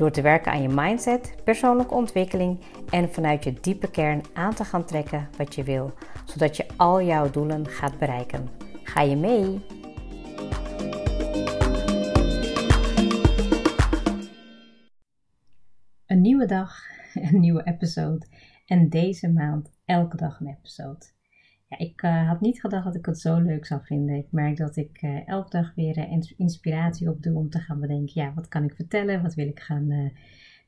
Door te werken aan je mindset, persoonlijke ontwikkeling en vanuit je diepe kern aan te gaan trekken wat je wil, zodat je al jouw doelen gaat bereiken. Ga je mee? Een nieuwe dag, een nieuwe episode en deze maand elke dag een episode. Ik uh, had niet gedacht dat ik het zo leuk zou vinden. Ik merk dat ik uh, elke dag weer uh, inspiratie opdoe om te gaan bedenken, ja, wat kan ik vertellen? Wat wil ik gaan,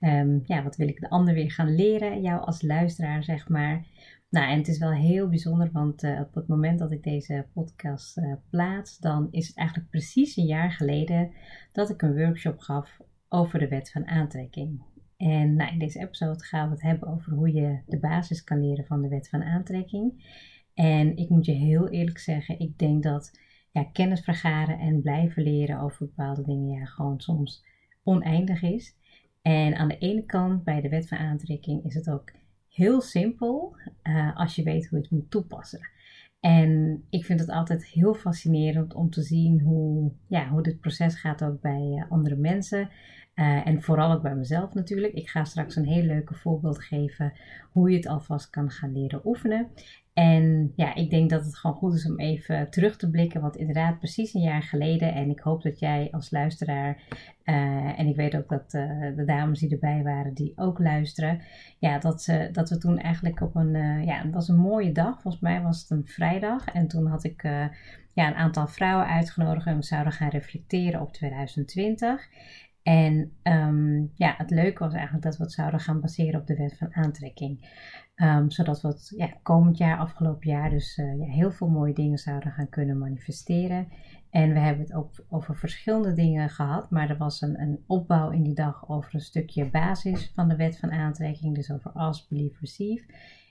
um, ja, wat wil ik de ander weer gaan leren? Jou als luisteraar, zeg maar. Nou, en het is wel heel bijzonder, want op het moment dat ik deze podcast plaats, dan is het eigenlijk precies een jaar geleden dat ik een workshop gaf over de wet van aantrekking. En nou, in deze episode gaan we het hebben over hoe je de basis kan leren van de wet van aantrekking. En ik moet je heel eerlijk zeggen, ik denk dat ja, kennis vergaren en blijven leren over bepaalde dingen ja, gewoon soms oneindig is. En aan de ene kant bij de wet van aantrekking is het ook heel simpel uh, als je weet hoe je het moet toepassen. En ik vind het altijd heel fascinerend om te zien hoe, ja, hoe dit proces gaat ook bij uh, andere mensen. Uh, en vooral ook bij mezelf natuurlijk. Ik ga straks een heel leuke voorbeeld geven hoe je het alvast kan gaan leren oefenen. En ja, ik denk dat het gewoon goed is om even terug te blikken. Want inderdaad, precies een jaar geleden. En ik hoop dat jij als luisteraar. Uh, en ik weet ook dat uh, de dames die erbij waren, die ook luisteren. Ja, dat, ze, dat we toen eigenlijk op een. Uh, ja, het was een mooie dag. Volgens mij was het een vrijdag. En toen had ik ja, een aantal vrouwen uitgenodigd. En we zouden gaan reflecteren op 2020. En um, ja, het leuke was eigenlijk dat we het zouden gaan baseren op de wet van aantrekking. Um, zodat we het ja, komend jaar, afgelopen jaar, dus uh, ja, heel veel mooie dingen zouden gaan kunnen manifesteren. En we hebben het ook over verschillende dingen gehad, maar er was een, een opbouw in die dag over een stukje basis van de wet van aantrekking. Dus over ask, believe, receive.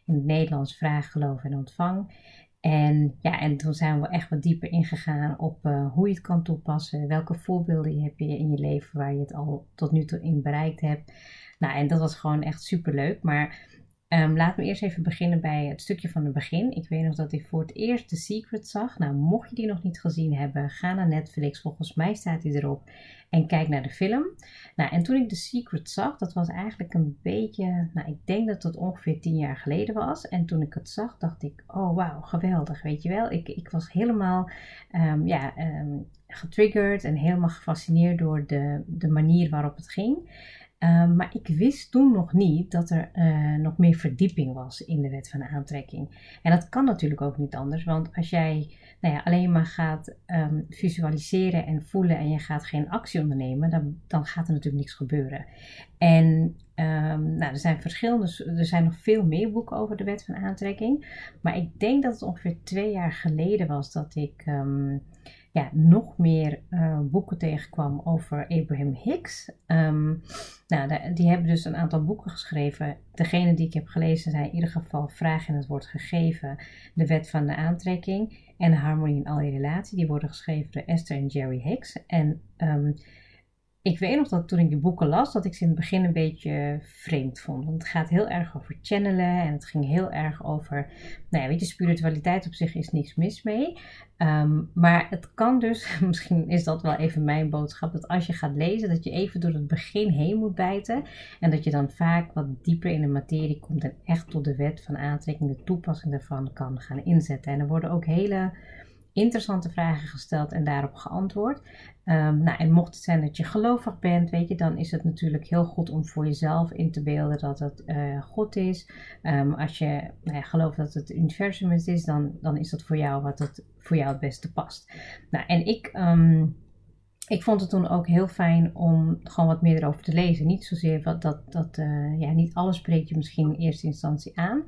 In het Nederlands vraag, geloof en ontvang. En ja, en toen zijn we echt wat dieper ingegaan op uh, hoe je het kan toepassen. Welke voorbeelden heb je in je leven waar je het al tot nu toe in bereikt hebt. Nou, en dat was gewoon echt super leuk. Maar Um, laat me eerst even beginnen bij het stukje van het begin. Ik weet nog dat ik voor het eerst The Secret zag. Nou, mocht je die nog niet gezien hebben, ga naar Netflix. Volgens mij staat die erop. En kijk naar de film. Nou, en toen ik The Secret zag, dat was eigenlijk een beetje, nou, ik denk dat het ongeveer tien jaar geleden was. En toen ik het zag, dacht ik, oh wauw, geweldig, weet je wel. Ik, ik was helemaal, um, ja, um, getriggerd en helemaal gefascineerd door de, de manier waarop het ging. Ehm, maar ik wist toen nog niet dat er uh, nog meer verdieping was in de wet van aantrekking. En dat kan natuurlijk ook niet anders, want als jij nou ja, alleen maar gaat um, visualiseren en voelen en je gaat geen actie ondernemen, dan, dan gaat er natuurlijk niks gebeuren. En um, nou, er zijn verschillende, er zijn nog veel meer boeken over de wet van aantrekking. Maar ik denk dat het ongeveer twee jaar geleden was dat ik ja, nog meer uh, boeken tegenkwam over Abraham Hicks. Um, nou, die hebben dus een aantal boeken geschreven. Degene die ik heb gelezen zijn in ieder geval Vraag in het Woord Gegeven, De Wet van de Aantrekking en Harmonie in al je relatie. Die worden geschreven door Esther en Jerry Hicks. En um, ik weet nog dat toen ik die boeken las, dat ik ze in het begin een beetje vreemd vond. Want het gaat heel erg over channelen en het ging heel erg over, nou ja, weet je, spiritualiteit op zich is niks mis mee. Um, maar het kan dus, misschien is dat wel even mijn boodschap, dat als je gaat lezen, dat je even door het begin heen moet bijten. En dat je dan vaak wat dieper in de materie komt en echt tot de wet van aantrekking, de toepassing daarvan kan gaan inzetten. En er worden ook hele interessante vragen gesteld en daarop geantwoord. Um, nou, en mocht het zijn dat je gelovig bent, weet je, dan is het natuurlijk heel goed om voor jezelf in te beelden dat het uh, God is. Um, als je nou gelooft dat het universum is, dan, dan is dat voor jou wat het voor jou het beste past. Nou, en ik. Um, ik vond het toen ook heel fijn om gewoon wat meer erover te lezen. Niet zozeer wat dat, dat uh, ja, niet alles spreekt je misschien in eerste instantie aan.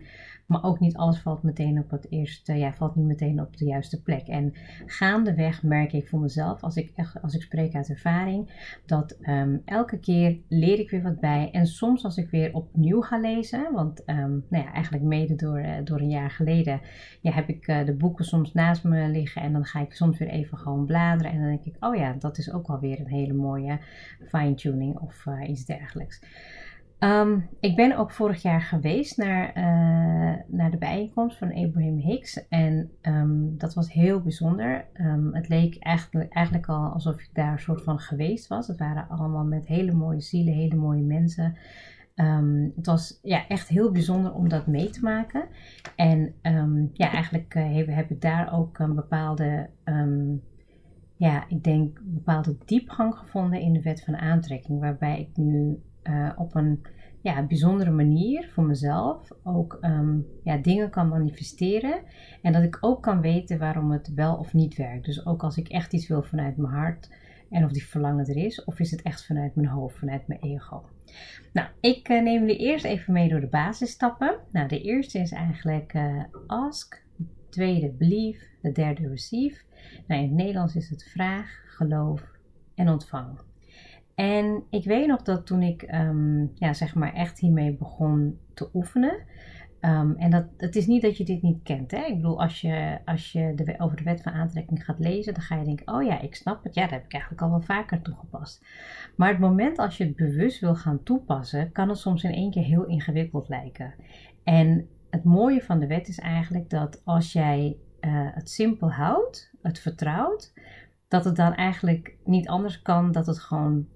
Maar ook niet alles valt meteen op het eerste, ja, valt niet meteen op de juiste plek. En gaandeweg merk ik voor mezelf, als ik, als ik spreek uit ervaring, dat um, elke keer leer ik weer wat bij. En soms als ik weer opnieuw ga lezen, want um, nou ja, eigenlijk mede door, uh, door een jaar geleden, ja, heb ik uh, de boeken soms naast me liggen en dan ga ik soms weer even gewoon bladeren. En dan denk ik, oh ja, dat is ook alweer een hele mooie fine-tuning of uh, iets dergelijks. Um, ik ben ook vorig jaar geweest naar, uh, naar de bijeenkomst van Abraham Hicks. En um, dat was heel bijzonder. Um, het leek eigenlijk, eigenlijk al alsof ik daar een soort van geweest was. Het waren allemaal met hele mooie zielen, hele mooie mensen. het was ja, echt heel bijzonder om dat mee te maken. En ja, eigenlijk uh, heb, heb, ik daar ook een bepaalde ja, ik denk bepaalde diepgang gevonden in de wet van aantrekking, waarbij ik nu uh, op een ja, bijzondere manier voor mezelf ook um, ja, dingen kan manifesteren. En dat ik ook kan weten waarom het wel of niet werkt. Dus ook als ik echt iets wil vanuit mijn hart en of die verlangen er is, of is het echt vanuit mijn hoofd, vanuit mijn ego. Nou, ik uh, neem jullie eerst even mee door de basisstappen. Nou, de eerste is eigenlijk uh, ask, de tweede believe, de derde receive. Nou, in het Nederlands is het vraag, geloof en ontvang. En ik weet nog dat toen ik um, ja, zeg maar echt hiermee begon te oefenen. Um, en dat, het is niet dat je dit niet kent. Hè? Ik bedoel, als je, als je over de wet van aantrekking gaat lezen, dan ga je denken: oh ja, ik snap het. Ja, dat heb ik eigenlijk al wel vaker toegepast. Maar het moment als je het bewust wil gaan toepassen, kan het soms in één keer heel ingewikkeld lijken. En het mooie van de wet is eigenlijk dat als jij uh, het simpel houdt, het vertrouwt, dat het dan eigenlijk niet anders kan dat het gewoon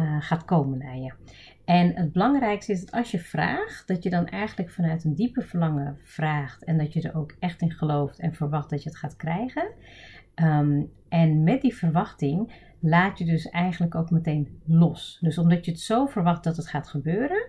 uh, gaat komen naar je. En het belangrijkste is dat als je vraagt, dat je dan eigenlijk vanuit een diepe verlangen vraagt en dat je er ook echt in gelooft en verwacht dat je het gaat krijgen. Um, en met die verwachting laat je dus eigenlijk ook meteen los. Dus omdat je het zo verwacht dat het gaat gebeuren,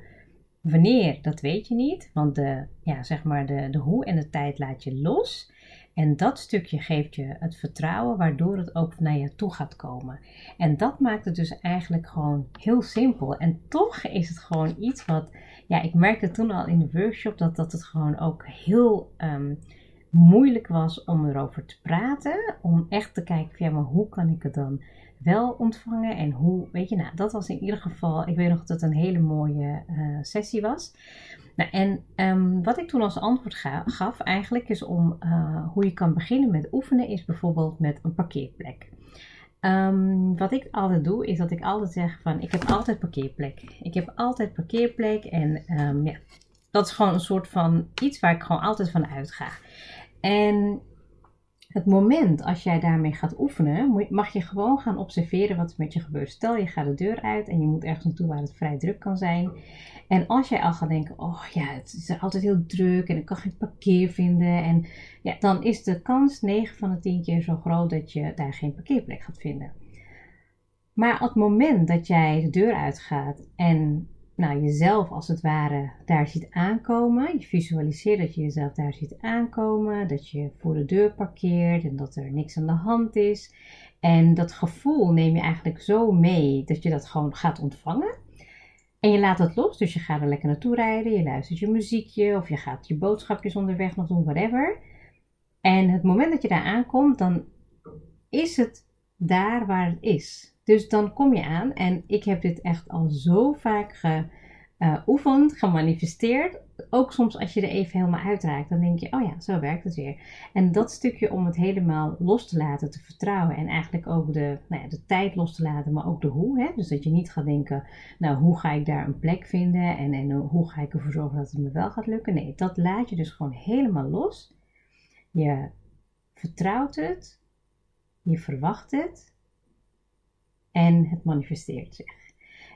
wanneer, dat weet je niet, want de, ja, zeg maar de, de hoe en de tijd laat je los. En dat stukje geeft je het vertrouwen, waardoor het ook naar je toe gaat komen. En dat maakt het dus eigenlijk gewoon heel simpel. En toch is het gewoon iets wat, ja, ik merkte toen al in de workshop dat, dat het gewoon ook heel um, moeilijk was om erover te praten. Om echt te kijken, ja, maar hoe kan ik het dan wel ontvangen en hoe, weet je, nou, dat was in ieder geval, ik weet nog dat het een hele mooie uh, sessie was. Nou, en um, wat ik toen als antwoord ga, gaf eigenlijk is om uh, hoe je kan beginnen met oefenen, is bijvoorbeeld met een parkeerplek. Um, wat ik altijd doe, is dat ik altijd zeg van ik heb altijd parkeerplek. Ik heb altijd parkeerplek en um, ja, dat is gewoon een soort van iets waar ik gewoon altijd van uitga. En het moment als jij daarmee gaat oefenen, mag je gewoon gaan observeren wat er met je gebeurt. Stel je gaat de deur uit en je moet ergens naartoe waar het vrij druk kan zijn. En als jij al gaat denken, oh ja, het is er altijd heel druk en ik kan geen parkeer vinden. En ja, dan is de kans 9 van de 10 keer zo groot dat je daar geen parkeerplek gaat vinden. Maar op het moment dat jij de deur uitgaat en nou, jezelf als het ware daar ziet aankomen. Je visualiseert dat je jezelf daar ziet aankomen, dat je voor de deur parkeert en dat er niks aan de hand is. En dat gevoel neem je eigenlijk zo mee dat je dat gewoon gaat ontvangen. En je laat het los, dus je gaat er lekker naartoe rijden, je luistert je muziekje of je gaat je boodschapjes onderweg nog doen, whatever. En het moment dat je daar aankomt, dan is het daar waar het is. Dus dan kom je aan en ik heb dit echt al zo vaak geoefend, gemanifesteerd. Ook soms als je er even helemaal uitraakt, dan denk je, oh ja, zo werkt het weer. En dat stukje om het helemaal los te laten, te vertrouwen en eigenlijk ook de, nou ja, de tijd los te laten, maar ook de hoe. Hè? Dus dat je niet gaat denken, nou hoe ga ik daar een plek vinden en, en hoe ga ik ervoor zorgen dat het me wel gaat lukken. Nee, dat laat je dus gewoon helemaal los. Je vertrouwt het, je verwacht het en het manifesteert zich.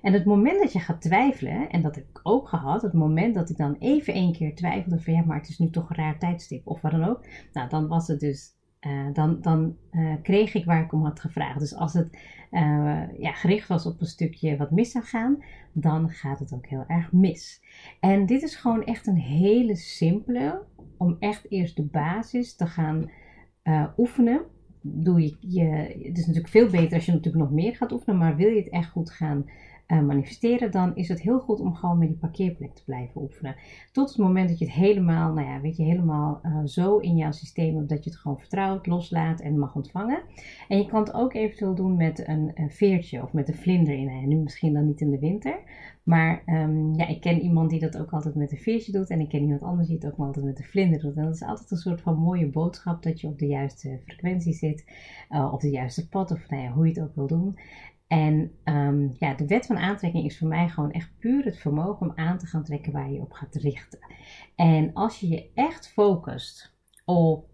En het moment dat je gaat twijfelen, en dat heb ik ook gehad, het moment dat ik dan even één keer twijfelde van ja, maar het is nu toch een raar tijdstip of wat dan ook, nou dan was het dus, uh, dan, dan uh, kreeg ik waar ik om had gevraagd. Dus als het uh, ja, gericht was op een stukje wat mis zou gaan, dan gaat het ook heel erg mis. En dit is gewoon echt een hele simpele, om echt eerst de basis te gaan oefenen doe je, je, het is natuurlijk veel beter als je natuurlijk nog meer gaat oefenen, maar wil je het echt goed gaan uh, manifesteren, dan is het heel goed om gewoon met die parkeerplek te blijven oefenen. Tot het moment dat je het helemaal, nou ja, weet je, helemaal uh, zo in jouw systeem hebt dat je het gewoon vertrouwt, loslaat en mag ontvangen. En je kan het ook eventueel doen met een, een veertje of met een vlinder in. En nu misschien dan niet in de winter, maar um, ja, ik ken iemand die dat ook altijd met een veertje doet. En ik ken iemand anders die het ook altijd met een vlinder doet. En dat is altijd een soort van mooie boodschap dat je op de juiste frequentie zit. Uh, op de juiste pad of nou ja, hoe je het ook wil doen. En um, ja, de wet van aantrekking is voor mij gewoon echt puur het vermogen om aan te gaan trekken waar je op gaat richten. En als je je echt focust op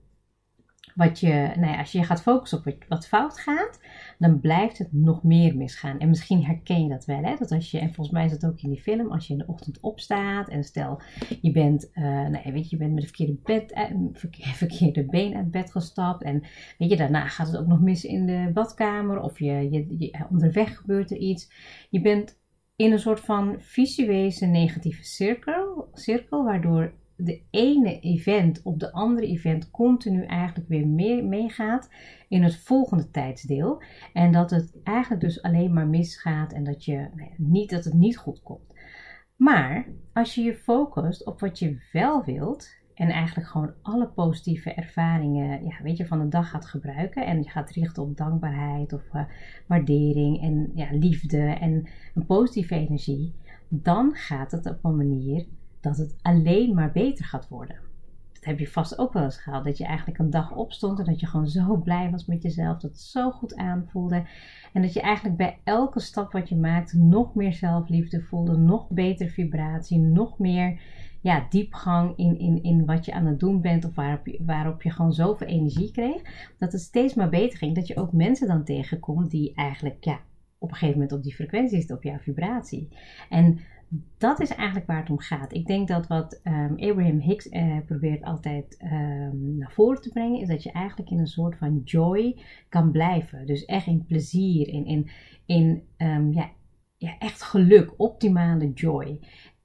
wat je, nou ja, als je gaat focussen op wat fout gaat, dan blijft het nog meer misgaan. En misschien herken je dat wel, hè? Dat als je, en volgens mij is dat ook in die film, als je in de ochtend opstaat en stel je bent, uh, nou, weet je, je bent met het verkeerde, uh, verkeerde been uit bed gestapt en weet je, daarna gaat het ook nog mis in de badkamer of je, je, je onderweg gebeurt er iets. Je bent in een soort van visuele negatieve cirkel, cirkel waardoor de ene event op de andere event continu eigenlijk weer mee, meegaat in het volgende tijdsdeel. En dat het eigenlijk dus alleen maar misgaat en dat, je, niet, dat het niet goed komt. Maar als je je focust op wat je wel wilt en eigenlijk gewoon alle positieve ervaringen ja, weet je, van de dag gaat gebruiken en je gaat richten op dankbaarheid of uh, waardering en ja, liefde en een positieve energie, dan gaat het op een manier dat het alleen maar beter gaat worden. Dat heb je vast ook wel eens gehad. Dat je eigenlijk een dag opstond en dat je gewoon zo blij was met jezelf. Dat het zo goed aanvoelde. En dat je eigenlijk bij elke stap wat je maakt nog meer zelfliefde voelde. Nog betere vibratie. Nog meer ja, diepgang in, in, in wat je aan het doen bent. Of waarop je, waarop je gewoon zoveel energie kreeg. Dat het steeds maar beter ging. Dat je ook mensen dan tegenkomt die eigenlijk ja, op een gegeven moment op die frequentie zitten. Op jouw vibratie. En dat is eigenlijk waar het om gaat. Ik denk dat wat um, Abraham Hicks uh, probeert altijd um, naar voren te brengen, is dat je eigenlijk in een soort van joy kan blijven. Dus echt in plezier, in, in, in um, ja, ja, echt geluk, optimale joy.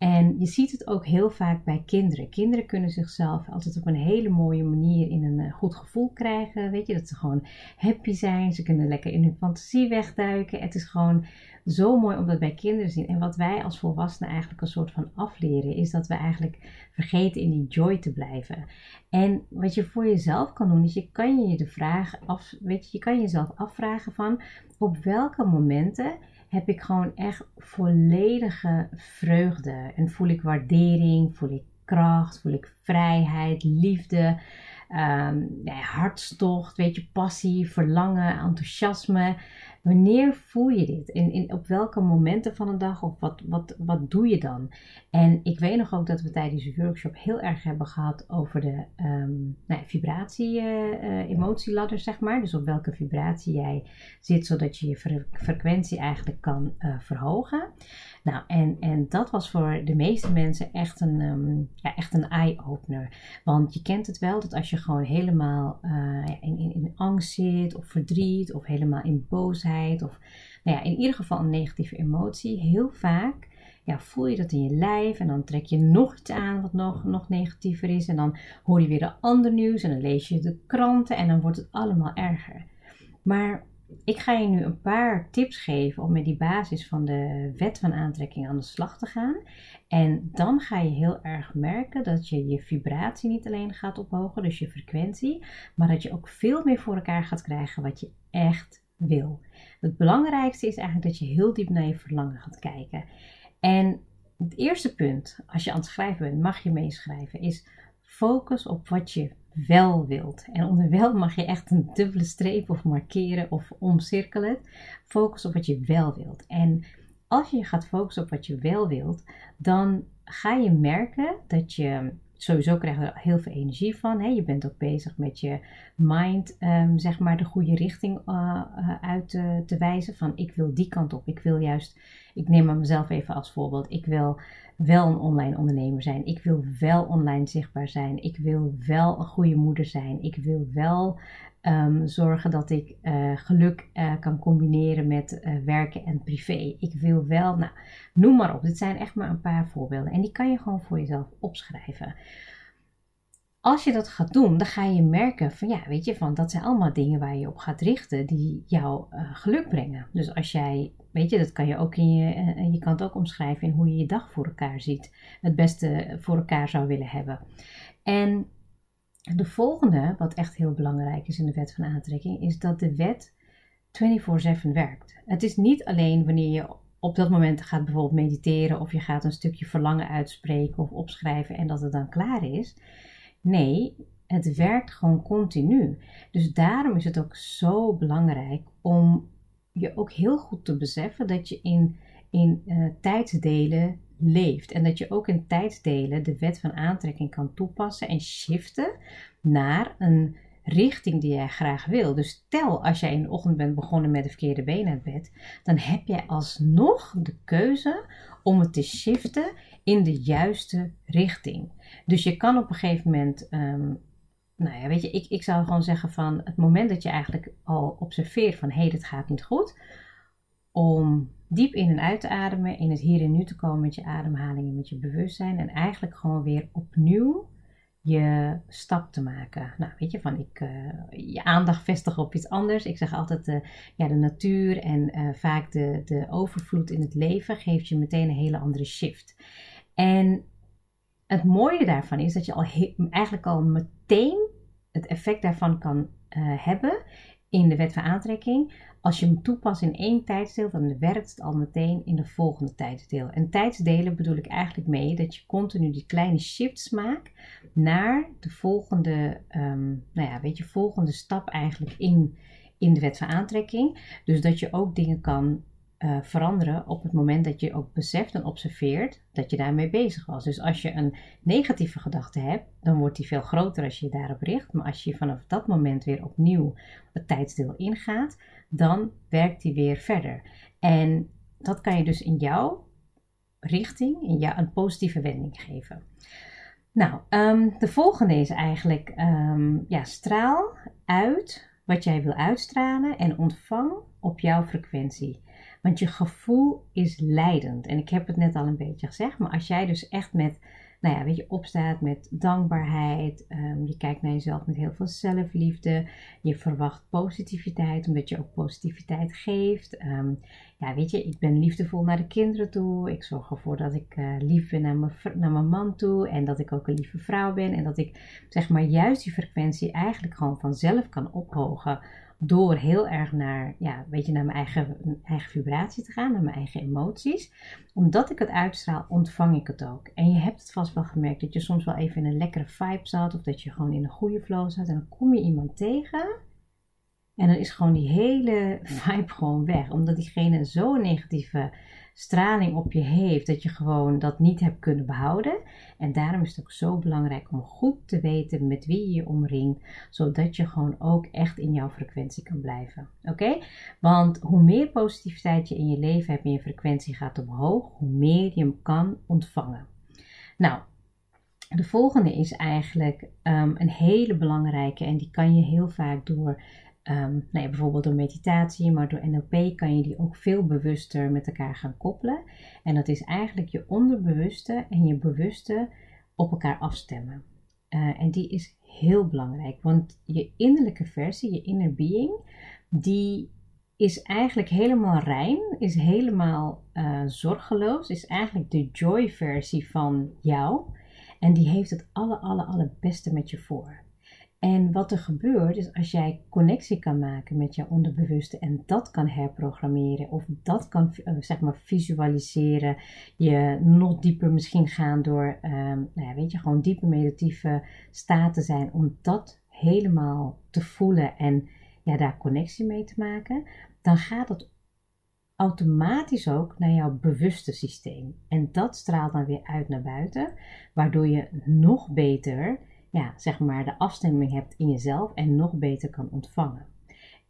En je ziet het ook heel vaak bij kinderen. Kinderen kunnen zichzelf altijd op een hele mooie manier in een uh, goed gevoel krijgen. Weet je, dat ze gewoon happy zijn. Ze kunnen lekker in hun fantasie wegduiken. Het is gewoon zo mooi om dat bij kinderen te zien. En wat wij als volwassenen eigenlijk een soort van afleren, is dat we eigenlijk vergeten in die joy te blijven. En wat je voor jezelf kan doen, is je kan je de vraag af, weet je, je kan jezelf afvragen van op welke momenten heb ik gewoon echt volledige vreugde. En voel ik waardering, voel ik kracht, voel ik vrijheid, liefde, um, hartstocht, weet je, passie, verlangen, enthousiasme. Wanneer voel je dit? En in, op welke momenten van de dag? Of wat, wat, wat doe je dan? En ik weet nog ook dat we tijdens de workshop heel erg hebben gehad over de um, nou, vibratie-emotieladder, uh, zeg maar. Dus op welke vibratie jij zit, zodat je je frequentie eigenlijk kan uh, verhogen. Nou, en, en dat was voor de meeste mensen echt een, um, ja, echt een eye-opener. Want je kent het wel, dat als je gewoon helemaal in, in, in angst zit, of verdriet, of helemaal in boosheid, of nou ja, in ieder geval een negatieve emotie, heel vaak ja, voel je dat in je lijf en dan trek je nog iets aan wat nog, nog negatiever is. En dan hoor je weer de ander nieuws en dan lees je de kranten en dan wordt het allemaal erger. Maar ik ga je nu een paar tips geven om met die basis van de wet van aantrekking aan de slag te gaan. En dan ga je heel erg merken dat je je vibratie niet alleen gaat ophogen, dus je frequentie, maar dat je ook veel meer voor elkaar gaat krijgen wat je echt wil. Het belangrijkste is eigenlijk dat je heel diep naar je verlangen gaat kijken. En het eerste punt, als je aan het schrijven bent, mag je meeschrijven, is focus op wat je wel wilt. En onder wel mag je echt een dubbele streep of markeren of omcirkelen. Focus op wat je wel wilt. En als je gaat focussen op wat je wel wilt, dan ga je merken dat je sowieso krijg je er heel veel energie van. Hè? Je bent ook bezig met je mind, um, zeg maar, de goede richting uh, uit te, te wijzen. Van ik wil die kant op. Ik wil juist, ik neem maar mezelf even als voorbeeld. Ik wil wel een online ondernemer zijn. Ik wil wel online zichtbaar zijn. Ik wil wel een goede moeder zijn. Ik wil wel um, zorgen dat ik uh, geluk uh, kan combineren met uh, werken en privé. Ik wil wel, nou, noem maar op. Dit zijn echt maar een paar voorbeelden. En die kan je gewoon voor jezelf opschrijven. als je dat gaat doen, dan ga je merken van ja, weet je, van dat zijn allemaal dingen waar je op gaat richten die jou geluk brengen. Dus als jij, weet je, dat kan je ook in je, je kan het ook omschrijven in hoe je je dag voor elkaar ziet, het beste voor elkaar zou willen hebben. En de volgende, wat echt heel belangrijk is in de wet van aantrekking, is dat de wet 24/7 werkt. Het is niet alleen wanneer je op dat moment gaat bijvoorbeeld mediteren of je gaat een stukje verlangen uitspreken of opschrijven en dat het dan klaar is. Nee, het werkt gewoon continu. Dus daarom is het ook zo belangrijk om je ook heel goed te beseffen dat je in, in uh, tijdsdelen leeft. En dat je ook in tijdsdelen de wet van aantrekking kan toepassen en shiften naar een richting die jij graag wil. Dus stel als jij in de ochtend bent begonnen met de verkeerde been uit bed, dan heb jij alsnog de keuze om het te shiften in de juiste richting. Dus je kan op een gegeven moment, um, nou ja, weet je, ik, ik zou gewoon zeggen van het moment dat je eigenlijk al observeert van hé, hey, dit gaat niet goed, om diep in en uit te ademen, in het hier en nu te komen met je ademhaling en met je bewustzijn en eigenlijk gewoon weer opnieuw je stap te maken. Nou, weet je, van ik, uh, je aandacht vestigen op iets anders. Ik zeg altijd, uh, ja, de natuur en uh, vaak de, de overvloed in het leven geeft je meteen een hele andere shift. En het mooie daarvan is dat je al eigenlijk al meteen het effect daarvan kan hebben in de wet van aantrekking. Als je hem toepast in één tijdsdeel, dan werkt het al meteen in de volgende tijdsdeel. En tijdsdelen bedoel ik eigenlijk mee dat je continu die kleine shifts maakt naar de volgende, um, nou ja, weet je, volgende stap eigenlijk in, in de wet van aantrekking. Dus dat je ook dingen kan uh, veranderen op het moment dat je ook beseft en observeert dat je daarmee bezig was. Dus als je een negatieve gedachte hebt, dan wordt die veel groter als je je daarop richt. Maar als je vanaf dat moment weer opnieuw het tijdsdeel ingaat, dan werkt die weer verder. En dat kan je dus in jouw richting, in jou een positieve wending geven. Nou, um, de volgende is eigenlijk um, ja, straal uit wat jij wil uitstralen en ontvang op jouw frequentie. Want je gevoel is leidend. En ik heb het net al een beetje gezegd, maar als jij dus echt met, nou ja, weet je, opstaat met dankbaarheid, um, je kijkt naar jezelf met heel veel zelfliefde, je verwacht positiviteit, omdat je ook positiviteit geeft. Um, ja, weet je, ik ben liefdevol naar de kinderen toe, ik zorg ervoor dat ik uh, lief ben naar mijn, naar mijn man toe en dat ik ook een lieve vrouw ben en dat ik, zeg maar, juist die frequentie eigenlijk gewoon vanzelf kan ophogen door heel erg naar, ja, weet je, naar mijn eigen, eigen vibratie te gaan, naar mijn eigen emoties. Omdat ik het uitstraal, ontvang ik het ook. En je hebt het vast wel gemerkt dat je soms wel even in een lekkere vibe zat of dat je gewoon in een goede flow zat en dan kom je iemand tegen en dan is gewoon die hele vibe gewoon weg. Omdat diegene zo'n negatieve straling op je heeft dat je gewoon dat niet hebt kunnen behouden. En daarom is het ook zo belangrijk om goed te weten met wie je je omringt, zodat je gewoon ook echt in jouw frequentie kan blijven. Oké? Want hoe meer positiviteit je in je leven hebt en je frequentie gaat omhoog, hoe meer je hem kan ontvangen. Nou, de volgende is eigenlijk um, een hele belangrijke en die kan je heel vaak door um, bijvoorbeeld door meditatie, maar door NLP kan je die ook veel bewuster met elkaar gaan koppelen. En dat is eigenlijk je onderbewuste en je bewuste op elkaar afstemmen. Uh, en die is heel belangrijk, want je innerlijke versie, je inner being, die is eigenlijk helemaal rein, is helemaal uh, zorgeloos, is eigenlijk de joy versie van jou. En die heeft het alle, alle, allerbeste met je voor. En wat er gebeurt is als jij connectie kan maken met jouw onderbewuste en dat kan herprogrammeren of dat kan eh, zeg maar visualiseren, je nog dieper misschien gaan door, um, nou ja, weet je, gewoon diepe meditatieve staten zijn om dat helemaal te voelen en ja, daar connectie mee te maken, dan gaat het automatisch ook naar jouw bewuste systeem. En dat straalt dan weer uit naar buiten, waardoor je nog beter ja, zeg maar de afstemming hebt in jezelf en nog beter kan ontvangen.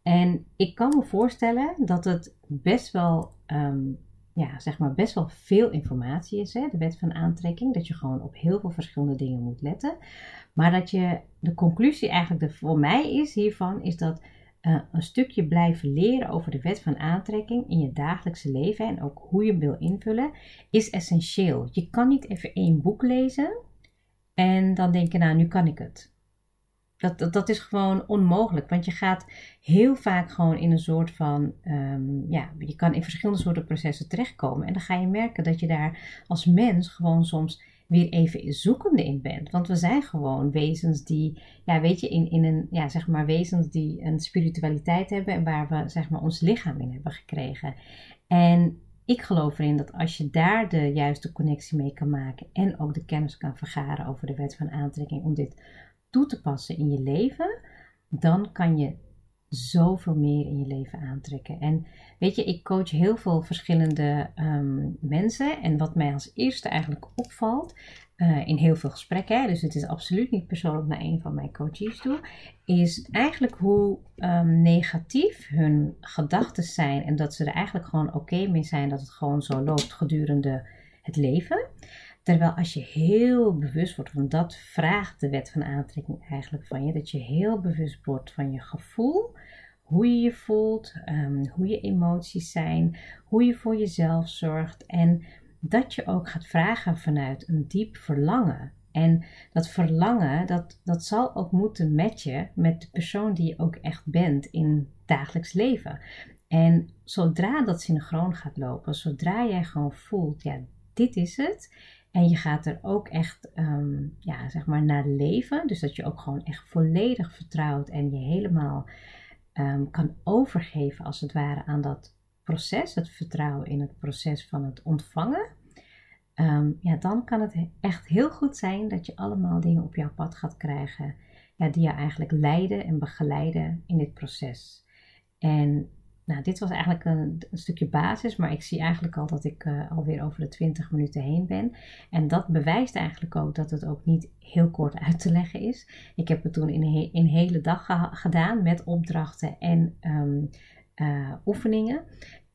En ik kan me voorstellen dat het best wel, um, ja, zeg maar best wel veel informatie is, hè, de wet van aantrekking, dat je gewoon op heel veel verschillende dingen moet letten. Maar dat je, de conclusie eigenlijk de, voor mij is hiervan, is dat uh, een stukje blijven leren over de wet van aantrekking in je dagelijkse leven en ook hoe je hem wil invullen, is essentieel. Je kan niet even één boek lezen en dan denk je, nou, nu kan ik het. dat, dat, dat, is gewoon onmogelijk. Want je gaat heel vaak gewoon in een soort van. Um, ja, je kan in verschillende soorten processen terechtkomen. En dan ga je merken dat je daar als mens gewoon soms weer even zoekende in bent. Want we zijn gewoon wezens die, ja, weet je, in, in een, ja, zeg maar, wezens die een spiritualiteit hebben en waar we, zeg maar, ons lichaam in hebben gekregen. En ik geloof erin dat als je daar de juiste connectie mee kan maken en ook de kennis kan vergaren over de wet van aantrekking om dit toe te passen in je leven, dan kan je zoveel meer in je leven aantrekken. En weet je, ik coach heel veel verschillende ehm, mensen. En wat mij als eerste eigenlijk opvalt, uh, in heel veel gesprekken, dus het is absoluut niet persoonlijk naar een van mijn coaches toe, is eigenlijk hoe um, negatief hun gedachten zijn en dat ze er eigenlijk gewoon oké mee zijn dat het gewoon zo loopt gedurende het leven. Terwijl als je heel bewust wordt, want dat vraagt de wet van aantrekking eigenlijk van je, dat je heel bewust wordt van je gevoel, hoe je je voelt, um, hoe je emoties zijn, hoe je voor jezelf zorgt en dat je ook gaat vragen vanuit een diep verlangen. En dat verlangen, dat, dat zal ook moeten matchen met de persoon die je ook echt bent in dagelijks leven. En zodra dat synchroon gaat lopen, zodra jij gewoon voelt, ja, dit is het. En je gaat er ook echt, um, ja, zeg maar, naar leven. Dus dat je ook gewoon echt volledig vertrouwt en je helemaal um, kan overgeven, als het ware, aan dat proces. Het vertrouwen in het proces van het ontvangen. Um, ja, dan kan het echt heel goed zijn dat je allemaal dingen op jouw pad gaat krijgen. Ja, die je eigenlijk leiden en begeleiden in dit proces. En nou, dit was eigenlijk een, een, stukje basis, maar ik zie eigenlijk al dat ik uh, alweer over de 20 minuten heen ben. En dat bewijst eigenlijk ook dat het ook niet heel kort uit te leggen is. Ik heb het toen in een, hele dag gedaan met opdrachten en um, uh, oefeningen.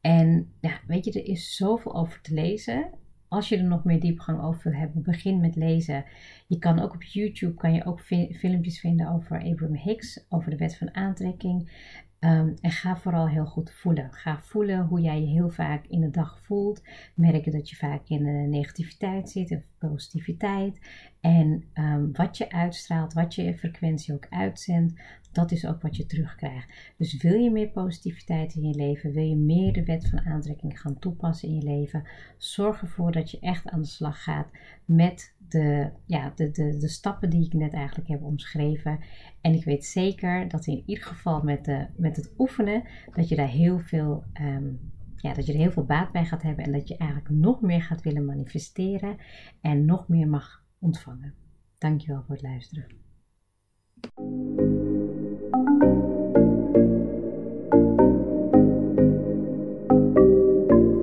En ja, weet je, er is zoveel over te lezen. Als je er nog meer diepgang over wil hebben, begin met lezen. Je kan ook op YouTube kan je ook filmpjes vinden over Abraham Hicks, over de wet van aantrekking. Um, en ga vooral heel goed voelen. Ga voelen hoe jij je heel vaak in de dag voelt. Merken dat je vaak in de negativiteit zit of positiviteit. En um, wat je uitstraalt, wat je frequentie ook uitzendt, dat is ook wat je terugkrijgt. Dus wil je meer positiviteit in je leven, wil je meer de wet van aantrekking gaan toepassen in je leven, zorg ervoor dat je echt aan de slag gaat met de, ja, de, de, de stappen die ik net eigenlijk heb omschreven. En ik weet zeker dat in ieder geval met, de, met het oefenen, dat je daar heel veel, um, ja, dat je er heel veel baat bij gaat hebben. En dat je eigenlijk nog meer gaat willen manifesteren en nog meer mag ontvangen. Dankjewel voor het luisteren.